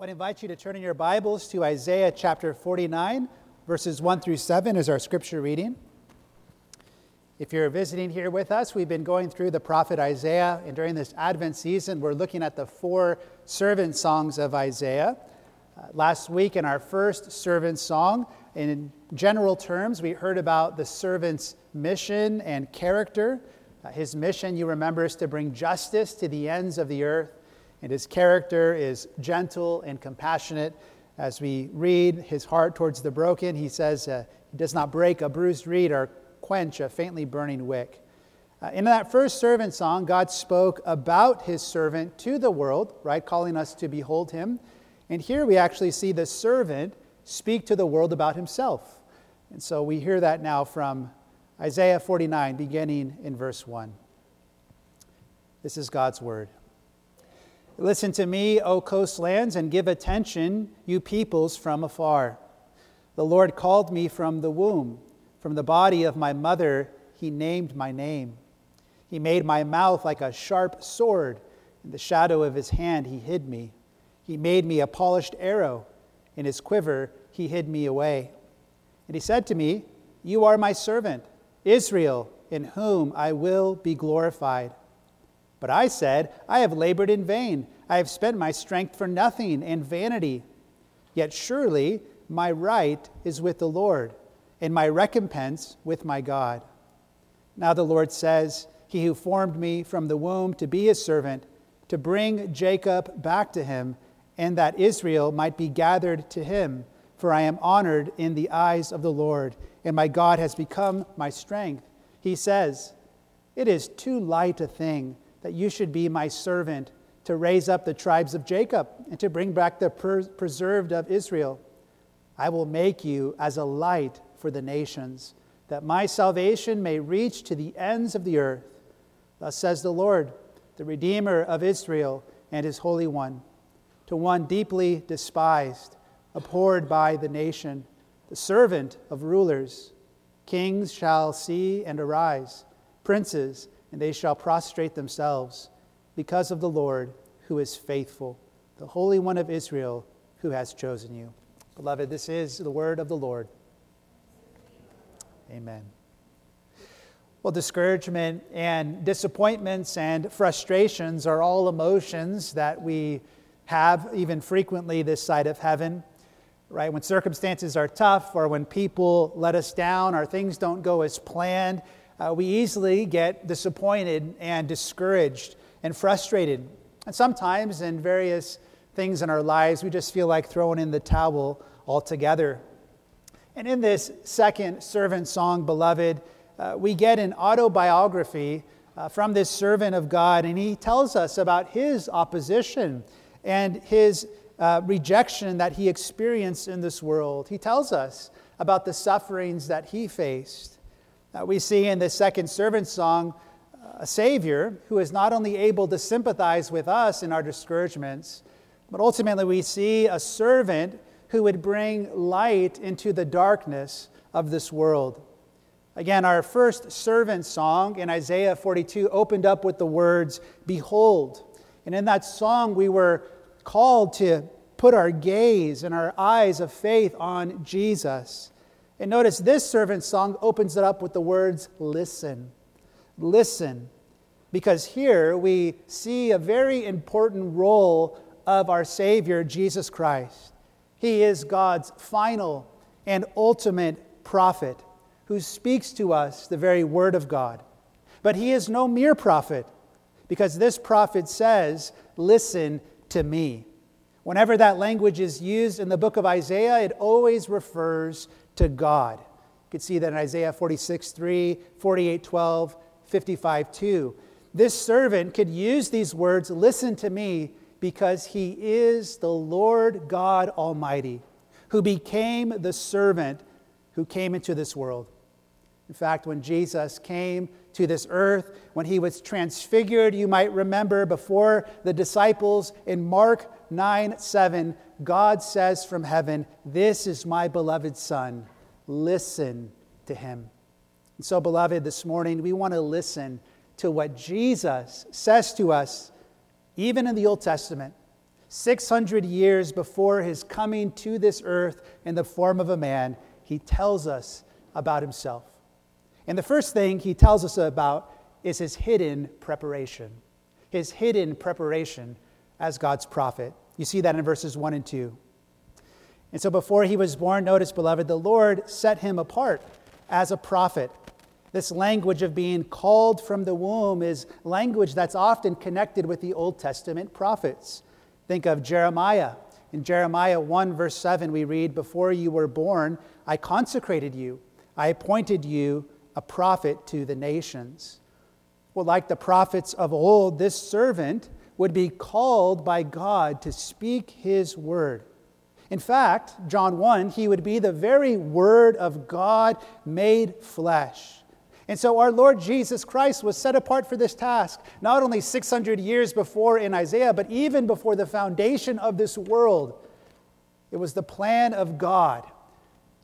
I invite you to turn in your Bibles to Isaiah chapter 49, verses 1 through 7 as our scripture reading. If you're visiting here with us, we've been going through the prophet Isaiah, and during this Advent season, we're looking at the four servant songs of Isaiah. Uh, last week, in our first servant song, in general terms, we heard about the servant's mission and character. Uh, his mission, you remember, is to bring justice to the ends of the earth and his character is gentle and compassionate. As we read his heart towards the broken, he says, uh, He does not break a bruised reed or quench a faintly burning wick. Uh, in that first servant song, God spoke about his servant to the world, right, calling us to behold him. And here we actually see the servant speak to the world about himself. And so we hear that now from Isaiah 49, beginning in verse 1. This is God's word. Listen to me, O coastlands, and give attention, you peoples from afar. The Lord called me from the womb. From the body of my mother, he named my name. He made my mouth like a sharp sword. In the shadow of his hand, he hid me. He made me a polished arrow. In his quiver, he hid me away. And he said to me, You are my servant, Israel, in whom I will be glorified. But I said, I have labored in vain. I have spent my strength for nothing and vanity. Yet surely my right is with the Lord, and my recompense with my God. Now the Lord says, He who formed me from the womb to be his servant, to bring Jacob back to him, and that Israel might be gathered to him. For I am honored in the eyes of the Lord, and my God has become my strength. He says, It is too light a thing that you should be my servant to raise up the tribes of Jacob and to bring back the preserved of Israel. I will make you as a light for the nations, that my salvation may reach to the ends of the earth. Thus says the Lord, the Redeemer of Israel and his Holy One, to one deeply despised, abhorred by the nation, the servant of rulers. Kings shall see and arise, princes and they shall prostrate themselves because of the Lord who is faithful, the Holy One of Israel who has chosen you. Beloved, this is the word of the Lord. Amen. Well, discouragement and disappointments and frustrations are all emotions that we have even frequently this side of heaven, right? When circumstances are tough or when people let us down or things don't go as planned, uh, we easily get disappointed and discouraged and frustrated. And sometimes in various things in our lives, we just feel like throwing in the towel altogether. And in this second servant song, Beloved, uh, we get an autobiography uh, from this servant of God, and he tells us about his opposition and his uh, rejection that he experienced in this world. He tells us about the sufferings that he faced. Uh, we see in the second servant song uh, a Savior who is not only able to sympathize with us in our discouragements, but ultimately we see a servant who would bring light into the darkness of this world. Again, our first servant song in Isaiah 42 opened up with the words, Behold. And in that song, we were called to put our gaze and our eyes of faith on Jesus. And notice this servant song opens it up with the words, listen. Listen. Because here we see a very important role of our Savior, Jesus Christ. He is God's final and ultimate prophet who speaks to us the very word of God. But he is no mere prophet because this prophet says, Listen to me. Whenever that language is used in the book of Isaiah, it always refers to God. You can see that in Isaiah 46 3, 48 12, 55 2. This servant could use these words, listen to me, because he is the Lord God Almighty, who became the servant who came into this world. In fact, when Jesus came to this earth, when he was transfigured, you might remember before the disciples in Mark 9 7, God says from heaven, This is my beloved Son. Listen to him. And so, beloved, this morning we want to listen to what Jesus says to us, even in the Old Testament, 600 years before his coming to this earth in the form of a man, he tells us about himself. And the first thing he tells us about is his hidden preparation. His hidden preparation as God's prophet. You see that in verses 1 and 2. And so before he was born, notice, beloved, the Lord set him apart as a prophet. This language of being called from the womb is language that's often connected with the Old Testament prophets. Think of Jeremiah. In Jeremiah 1, verse 7, we read, Before you were born, I consecrated you, I appointed you a prophet to the nations. Well, like the prophets of old, this servant would be called by God to speak his word. In fact, John 1, he would be the very word of God made flesh. And so our Lord Jesus Christ was set apart for this task, not only 600 years before in Isaiah, but even before the foundation of this world. It was the plan of God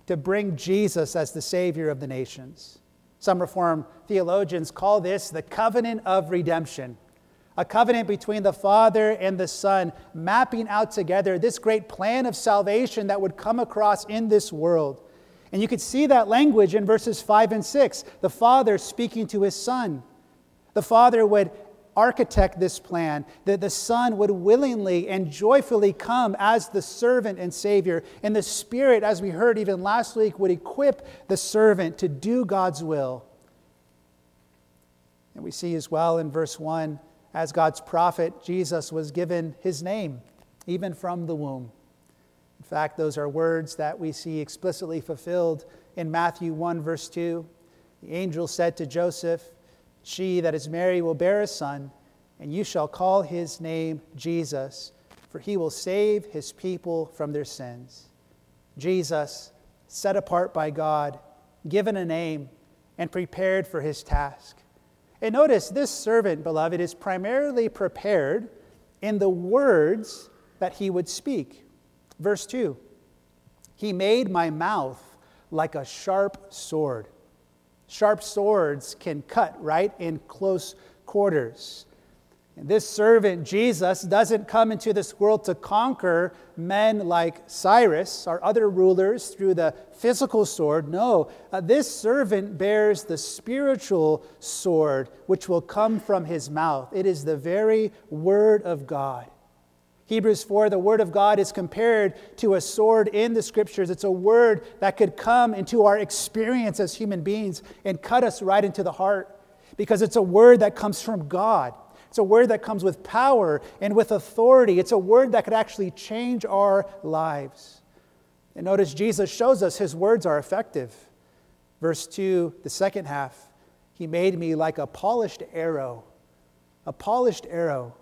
to bring Jesus as the Savior of the nations. Some Reformed theologians call this the covenant of redemption, a covenant between the Father and the Son, mapping out together this great plan of salvation that would come across in this world. And you could see that language in verses 5 and 6. The Father speaking to his Son. The Father would architect this plan, that the Son would willingly and joyfully come as the servant and Savior. And the Spirit, as we heard even last week, would equip the servant to do God's will. And we see as well in verse 1 as God's prophet, Jesus was given his name, even from the womb. In fact, those are words that we see explicitly fulfilled in Matthew 1, verse 2. The angel said to Joseph, She that is Mary will bear a son, and you shall call his name Jesus, for he will save his people from their sins. Jesus, set apart by God, given a name, and prepared for his task. And notice this servant, beloved, is primarily prepared in the words that he would speak. Verse 2 He made my mouth like a sharp sword. Sharp swords can cut right in close quarters. And this servant, Jesus, doesn't come into this world to conquer men like Cyrus or other rulers through the physical sword. No, uh, this servant bears the spiritual sword, which will come from his mouth. It is the very word of God. Hebrews 4, the Word of God is compared to a sword in the Scriptures. It's a word that could come into our experience as human beings and cut us right into the heart because it's a word that comes from God. It's a word that comes with power and with authority. It's a word that could actually change our lives. And notice Jesus shows us his words are effective. Verse 2, the second half, he made me like a polished arrow. A polished arrow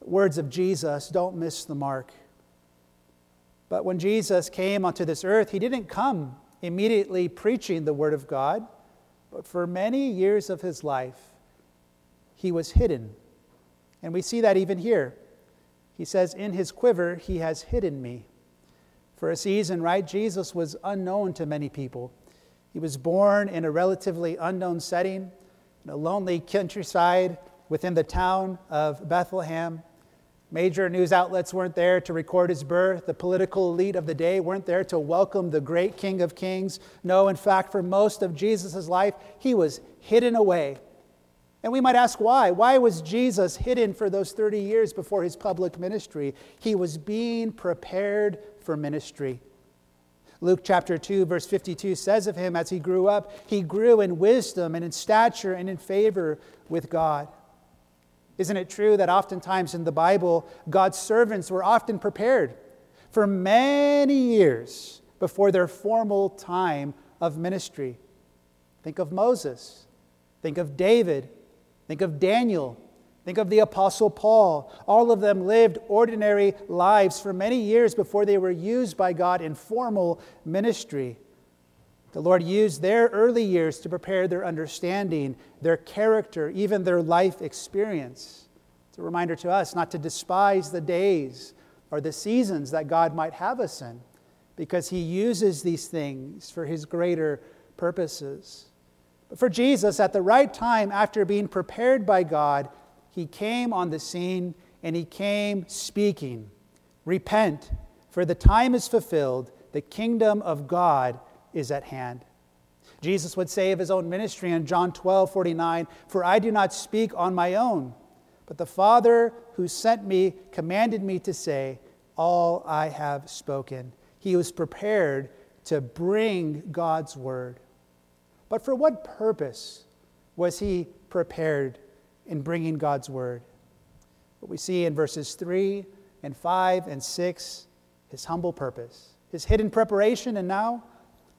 words of Jesus don't miss the mark. But when Jesus came onto this earth, he didn't come immediately preaching the Word of God, but for many years of his life, he was hidden. And we see that even here. He says, In his quiver, he has hidden me. For a season, right, Jesus was unknown to many people. He was born in a relatively unknown setting, in a lonely countryside within the town of Bethlehem. Major news outlets weren't there to record his birth. The political elite of the day weren't there to welcome the great King of Kings. No, in fact, for most of Jesus' life, he was hidden away. And we might ask why. Why was Jesus hidden for those 30 years before his public ministry? He was being prepared for ministry. Luke chapter 2, verse 52 says of him as he grew up, he grew in wisdom and in stature and in favor with God. Isn't it true that oftentimes in the Bible, God's servants were often prepared for many years before their formal time of ministry? Think of Moses, think of David, think of Daniel, think of the Apostle Paul. All of them lived ordinary lives for many years before they were used by God in formal ministry. The Lord used their early years to prepare their understanding, their character, even their life experience. It's a reminder to us not to despise the days or the seasons that God might have us in, because He uses these things for His greater purposes. But for Jesus, at the right time, after being prepared by God, He came on the scene and He came speaking Repent, for the time is fulfilled, the kingdom of God is at hand. Jesus would say of his own ministry in John 12 49, For I do not speak on my own, but the Father who sent me commanded me to say, All I have spoken. He was prepared to bring God's word. But for what purpose was he prepared in bringing God's word? What we see in verses 3 and 5 and 6, his humble purpose, his hidden preparation, and now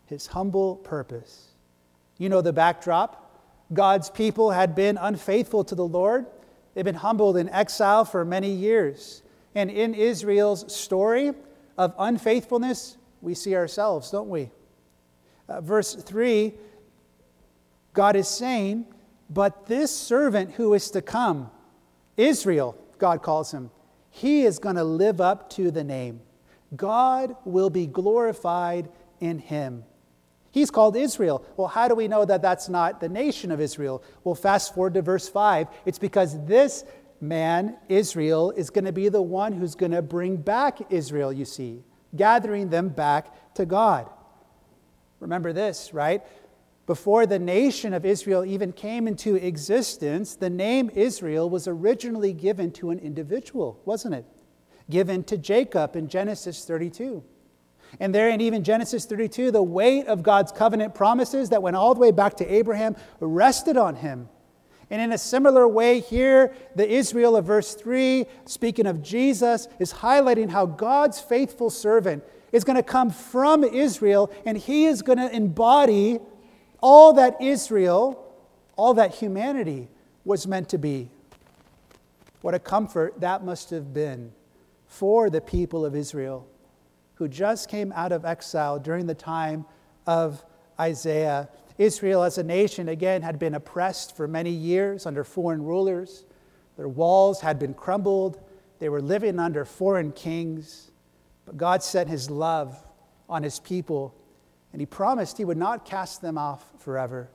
his humble purpose. You know the backdrop. God's people had been unfaithful to the Lord. They've been humbled in exile for many years. And in Israel's story of unfaithfulness, we see ourselves, don't we? Uh, verse 3 God is saying, But this servant who is to come, Israel, God calls him, he is going to live up to the name. God will be glorified in him. He's called Israel. Well, how do we know that that's not the nation of Israel? Well, fast forward to verse 5. It's because this man, Israel, is going to be the one who's going to bring back Israel, you see, gathering them back to God. Remember this, right? Before the nation of Israel even came into existence, the name Israel was originally given to an individual, wasn't it? Given to Jacob in Genesis 32. And there in even Genesis 32, the weight of God's covenant promises that went all the way back to Abraham rested on him. And in a similar way, here, the Israel of verse 3, speaking of Jesus, is highlighting how God's faithful servant is going to come from Israel and he is going to embody all that Israel, all that humanity was meant to be. What a comfort that must have been for the people of Israel who just came out of exile during the time of Isaiah. Israel, as a nation, again, had been oppressed for many years under foreign rulers. Their walls had been crumbled. They were living under foreign kings. But God sent his love on his people, and he promised he would not cast them off forever.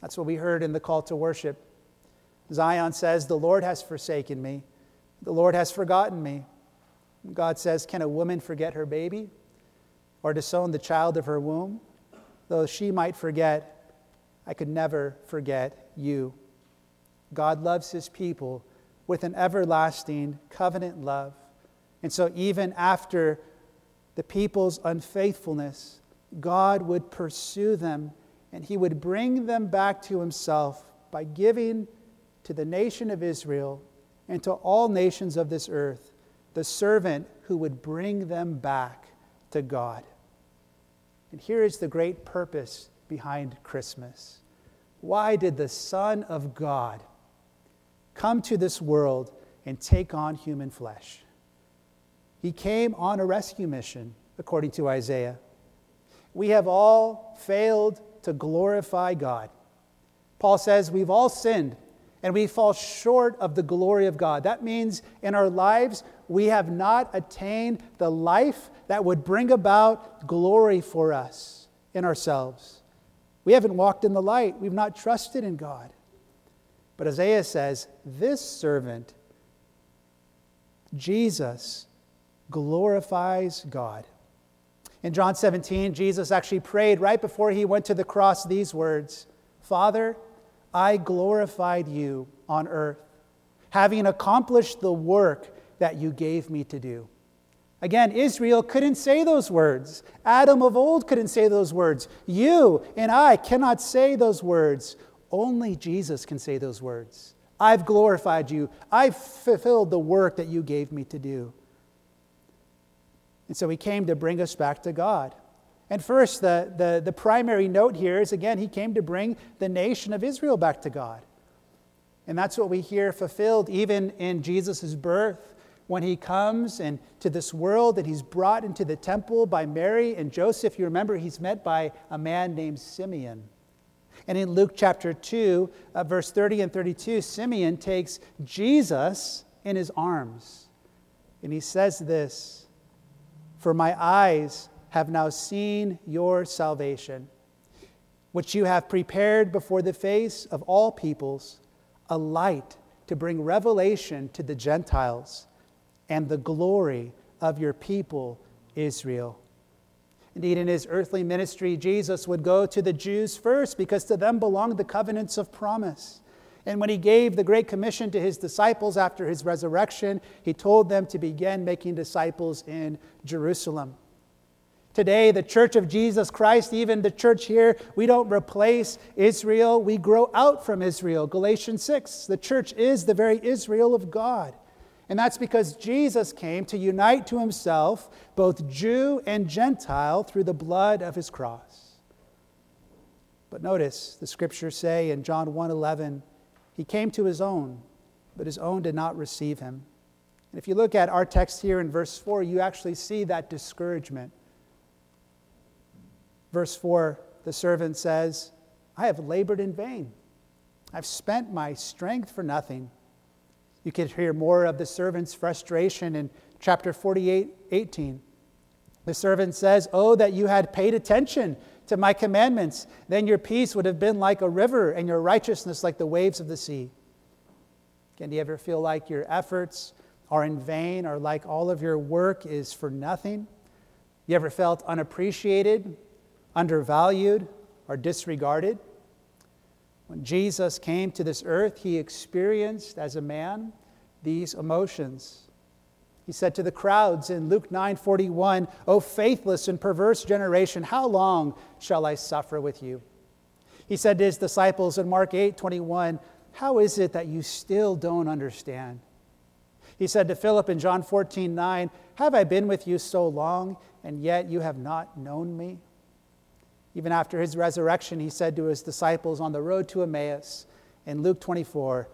That's what we heard in the call to worship. Zion says, The Lord has forsaken me, the Lord has forgotten me. God says, Can a woman forget her baby or disown the child of her womb? Though she might forget, I could never forget you. God loves his people with an everlasting covenant love. And so, even after the people's unfaithfulness, God would pursue them and he would bring them back to himself by giving to the nation of Israel and to all nations of this earth the servant who would bring them back to God. And here is the great purpose behind Christmas. Why did the Son of God come to this world and take on human flesh? He came on a rescue mission, according to Isaiah. We have all failed to glorify God. Paul says we've all sinned and we fall short of the glory of God. That means in our lives, we have not attained the life that would bring about glory for us in ourselves. We haven't walked in the light, we've not trusted in God. But Isaiah says, This servant, Jesus, glorifies God. In John 17, Jesus actually prayed right before he went to the cross these words Father, I glorified you on earth, having accomplished the work that you gave me to do. Again, Israel couldn't say those words. Adam of old couldn't say those words. You and I cannot say those words. Only Jesus can say those words. I've glorified you. I've fulfilled the work that you gave me to do. And so he came to bring us back to God. And first, the, the, the primary note here is again, he came to bring the nation of Israel back to God. And that's what we hear fulfilled even in Jesus' birth when he comes and to this world that he's brought into the temple by Mary and Joseph. You remember he's met by a man named Simeon. And in Luke chapter 2, uh, verse 30 and 32, Simeon takes Jesus in his arms. And he says this For my eyes have now seen your salvation, which you have prepared before the face of all peoples, a light to bring revelation to the Gentiles and the glory of your people, Israel. Indeed, in his earthly ministry, Jesus would go to the Jews first because to them belonged the covenants of promise. And when he gave the Great Commission to his disciples after his resurrection, he told them to begin making disciples in Jerusalem. Today, the church of Jesus Christ, even the church here, we don't replace Israel, we grow out from Israel. Galatians 6. The church is the very Israel of God. And that's because Jesus came to unite to himself both Jew and Gentile through the blood of his cross. But notice the scriptures say in John 1:11, he came to his own, but his own did not receive him. And if you look at our text here in verse 4, you actually see that discouragement. Verse 4, the servant says, I have labored in vain. I've spent my strength for nothing. You can hear more of the servant's frustration in chapter 48, 18. The servant says, Oh, that you had paid attention to my commandments. Then your peace would have been like a river and your righteousness like the waves of the sea. Can you ever feel like your efforts are in vain or like all of your work is for nothing? You ever felt unappreciated, undervalued, or disregarded? When Jesus came to this earth, he experienced as a man these emotions. He said to the crowds in Luke 9:41, "O faithless and perverse generation, how long shall I suffer with you?" He said to his disciples in Mark 8:21, "How is it that you still don't understand?" He said to Philip in John 14:9, "Have I been with you so long and yet you have not known me?" Even after his resurrection, he said to his disciples on the road to Emmaus in Luke 24,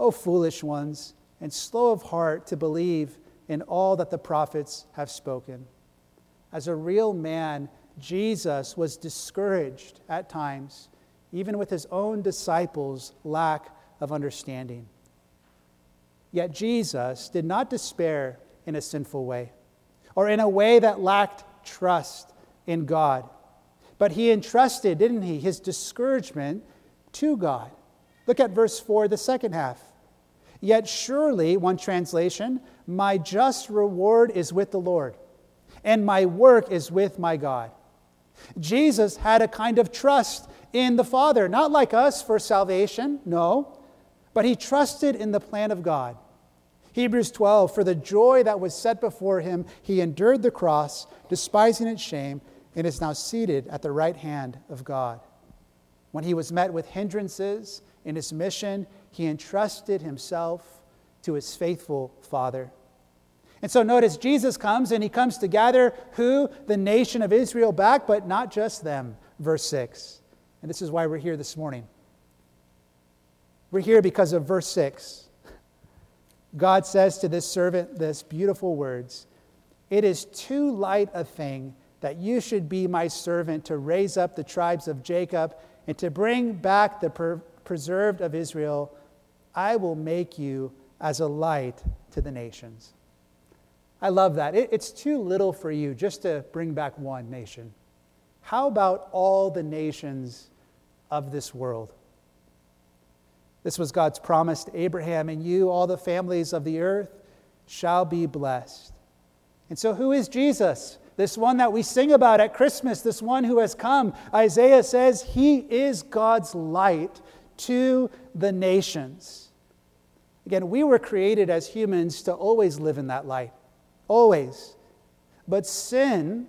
"O foolish ones, and slow of heart to believe in all that the prophets have spoken. As a real man, Jesus was discouraged at times, even with his own disciples' lack of understanding. Yet Jesus did not despair in a sinful way or in a way that lacked trust in God. But he entrusted, didn't he, his discouragement to God. Look at verse 4, the second half. Yet surely, one translation, my just reward is with the Lord, and my work is with my God. Jesus had a kind of trust in the Father, not like us for salvation, no, but he trusted in the plan of God. Hebrews 12, for the joy that was set before him, he endured the cross, despising its shame and is now seated at the right hand of God. When he was met with hindrances in his mission, he entrusted himself to his faithful Father. And so notice Jesus comes and he comes to gather who? The nation of Israel back, but not just them. Verse 6. And this is why we're here this morning. We're here because of verse 6. God says to this servant this beautiful words It is too light a thing that you should be my servant to raise up the tribes of Jacob and to bring back the per- preserved of Israel. I will make you as a light to the nations. I love that. It, it's too little for you just to bring back one nation. How about all the nations of this world? This was God's promise to Abraham, and you, all the families of the earth, shall be blessed. And so, who is Jesus? this one that we sing about at Christmas, this one who has come. Isaiah says he is God's light to the nations. Again, we were created as humans to always live in that light, always. But sin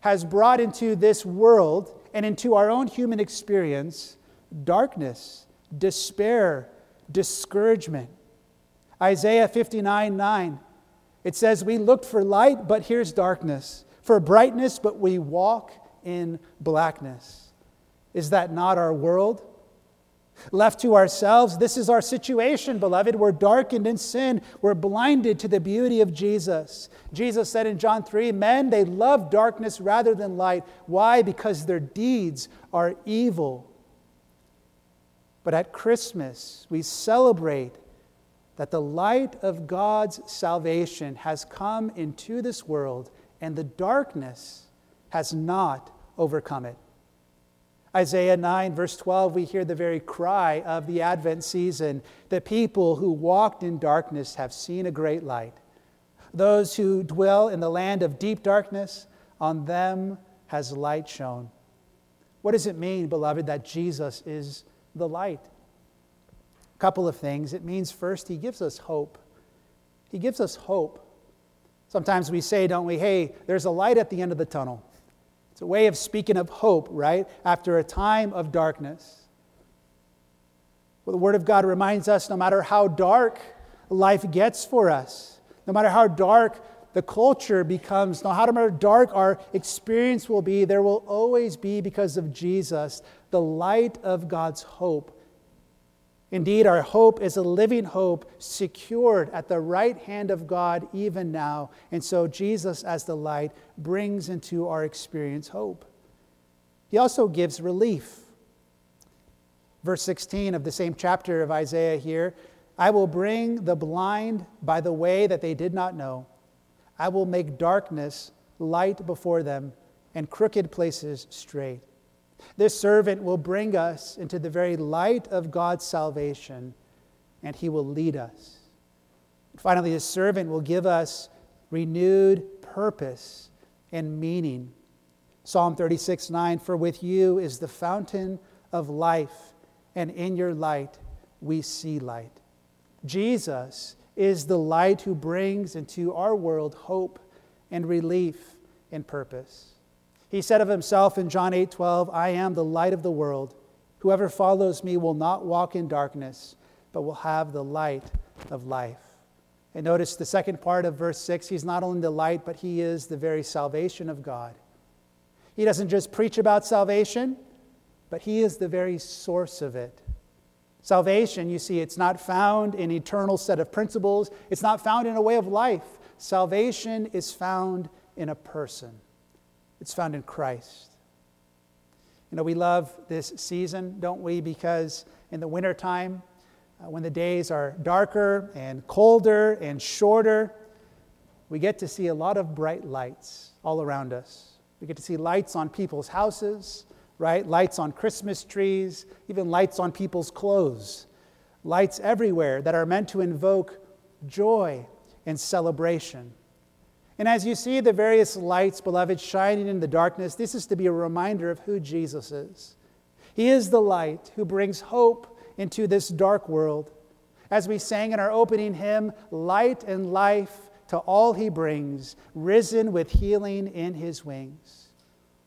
has brought into this world and into our own human experience darkness, despair, discouragement. Isaiah 59 9, it says, We looked for light, but here's darkness for brightness, but we walk in blackness. Is that not our world? Left to ourselves, this is our situation, beloved. We're darkened in sin. We're blinded to the beauty of Jesus. Jesus said in John 3 Men, they love darkness rather than light. Why? Because their deeds are evil. But at Christmas, we celebrate that the light of God's salvation has come into this world and the darkness has not overcome it. Isaiah 9, verse 12, we hear the very cry of the Advent season. The people who walked in darkness have seen a great light. Those who dwell in the land of deep darkness, on them has light shone. What does it mean, beloved, that Jesus is the light? A couple of things. It means, first, he gives us hope. He gives us hope. Sometimes we say, don't we, hey, there's a light at the end of the tunnel. It's a way of speaking of hope, right? After a time of darkness. Well, the Word of God reminds us no matter how dark life gets for us, no matter how dark the culture becomes, no matter how dark our experience will be, there will always be, because of Jesus, the light of God's hope. Indeed, our hope is a living hope secured at the right hand of God even now. And so, Jesus, as the light, brings into our experience hope. He also gives relief. Verse 16 of the same chapter of Isaiah here I will bring the blind by the way that they did not know. I will make darkness light before them and crooked places straight. This servant will bring us into the very light of God's salvation, and he will lead us. Finally, this servant will give us renewed purpose and meaning. Psalm 36 9 For with you is the fountain of life, and in your light we see light. Jesus is the light who brings into our world hope and relief and purpose. He said of himself in John 8 12, I am the light of the world. Whoever follows me will not walk in darkness, but will have the light of life. And notice the second part of verse 6 He's not only the light, but He is the very salvation of God. He doesn't just preach about salvation, but He is the very source of it. Salvation, you see, it's not found in eternal set of principles. It's not found in a way of life. Salvation is found in a person. It's found in Christ. You know, we love this season, don't we? Because in the wintertime, uh, when the days are darker and colder and shorter, we get to see a lot of bright lights all around us. We get to see lights on people's houses, right? Lights on Christmas trees, even lights on people's clothes. Lights everywhere that are meant to invoke joy and celebration. And as you see the various lights, beloved, shining in the darkness, this is to be a reminder of who Jesus is. He is the light who brings hope into this dark world. As we sang in our opening hymn, light and life to all he brings, risen with healing in his wings.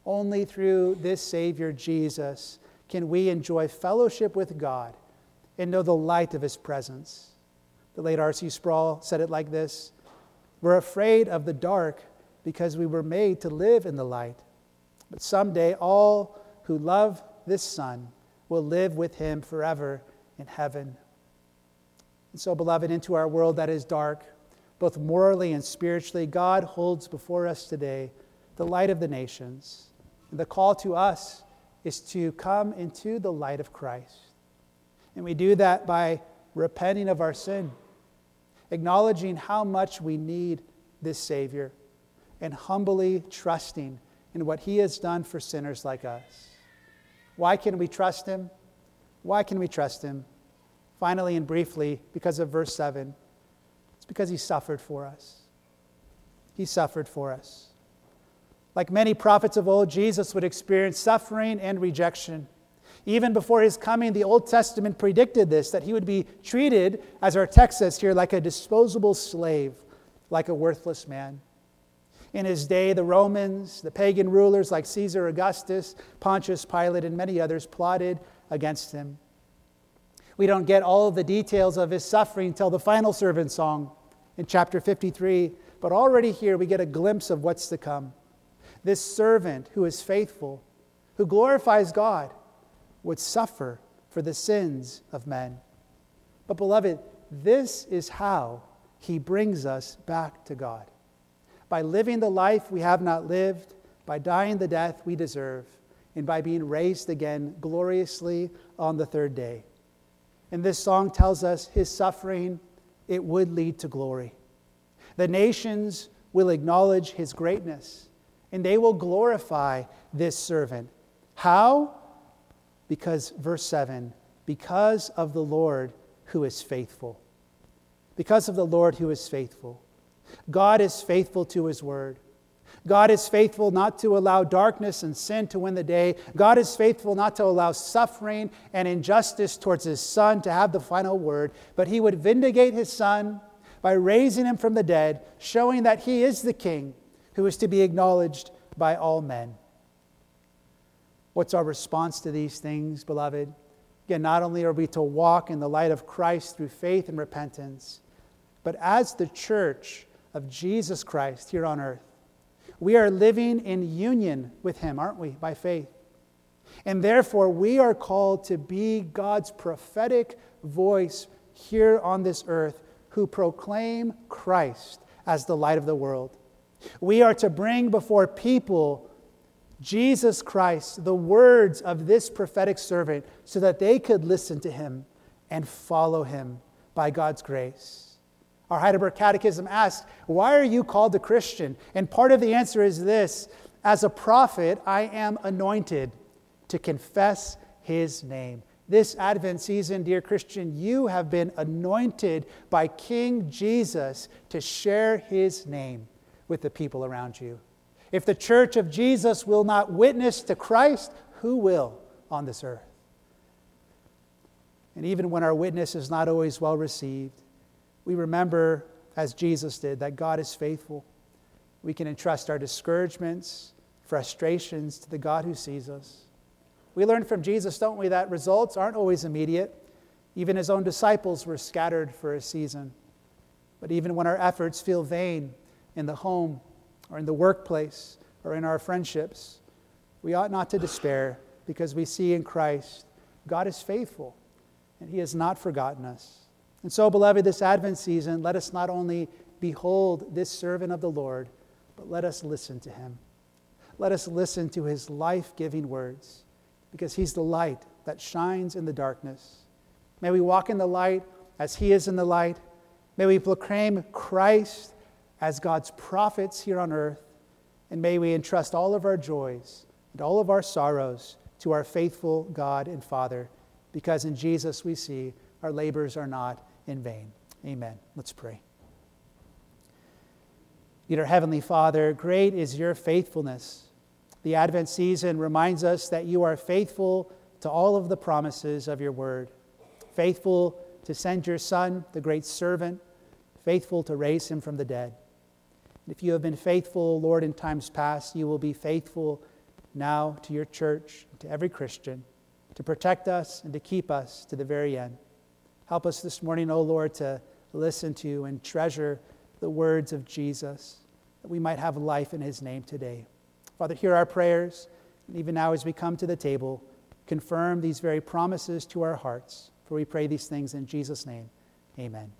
Only through this Savior, Jesus, can we enjoy fellowship with God and know the light of His presence. The late R.C. Sproul said it like this We're afraid of the dark because we were made to live in the light. But someday, all who love this Son will live with Him forever in heaven. And so, beloved, into our world that is dark, both morally and spiritually, God holds before us today the light of the nations. And the call to us is to come into the light of Christ. And we do that by repenting of our sin, acknowledging how much we need this Savior, and humbly trusting in what He has done for sinners like us. Why can we trust Him? Why can we trust Him? Finally and briefly, because of verse 7, it's because He suffered for us. He suffered for us. Like many prophets of old, Jesus would experience suffering and rejection. Even before his coming, the Old Testament predicted this that he would be treated, as our text says here, like a disposable slave, like a worthless man. In his day, the Romans, the pagan rulers like Caesar Augustus, Pontius Pilate, and many others plotted against him. We don't get all of the details of his suffering until the final servant song in chapter 53, but already here we get a glimpse of what's to come this servant who is faithful, who glorifies God, would suffer for the sins of men. But, beloved, this is how he brings us back to God. By living the life we have not lived, by dying the death we deserve, and by being raised again gloriously on the third day. And this song tells us his suffering, it would lead to glory. The nations will acknowledge his greatness and they will glorify this servant. How? Because, verse 7, because of the Lord who is faithful. Because of the Lord who is faithful. God is faithful to his word. God is faithful not to allow darkness and sin to win the day. God is faithful not to allow suffering and injustice towards his son to have the final word, but he would vindicate his son by raising him from the dead, showing that he is the king who is to be acknowledged by all men. What's our response to these things, beloved? Again, not only are we to walk in the light of Christ through faith and repentance, but as the church of Jesus Christ here on earth, we are living in union with Him, aren't we, by faith? And therefore, we are called to be God's prophetic voice here on this earth who proclaim Christ as the light of the world. We are to bring before people Jesus Christ, the words of this prophetic servant, so that they could listen to him and follow him by God's grace. Our Heidelberg Catechism asks, Why are you called a Christian? And part of the answer is this As a prophet, I am anointed to confess his name. This Advent season, dear Christian, you have been anointed by King Jesus to share his name with the people around you. If the church of Jesus will not witness to Christ, who will on this earth? And even when our witness is not always well received, we remember, as Jesus did, that God is faithful. We can entrust our discouragements, frustrations to the God who sees us. We learn from Jesus, don't we, that results aren't always immediate. Even his own disciples were scattered for a season. But even when our efforts feel vain in the home, or in the workplace or in our friendships, we ought not to despair because we see in Christ God is faithful and He has not forgotten us. And so, beloved, this Advent season, let us not only behold this servant of the Lord, but let us listen to Him. Let us listen to His life giving words because He's the light that shines in the darkness. May we walk in the light as He is in the light. May we proclaim Christ as God's prophets here on earth, and may we entrust all of our joys and all of our sorrows to our faithful God and Father, because in Jesus we see our labors are not in vain. Amen. Let's pray. Dear Heavenly Father, great is your faithfulness. The Advent season reminds us that you are faithful to all of the promises of your word, faithful to send your Son, the great servant, faithful to raise him from the dead. If you have been faithful, Lord, in times past, you will be faithful now to your church, to every Christian, to protect us and to keep us to the very end. Help us this morning, O Lord, to listen to and treasure the words of Jesus, that we might have life in his name today. Father, hear our prayers, and even now as we come to the table, confirm these very promises to our hearts. For we pray these things in Jesus' name. Amen.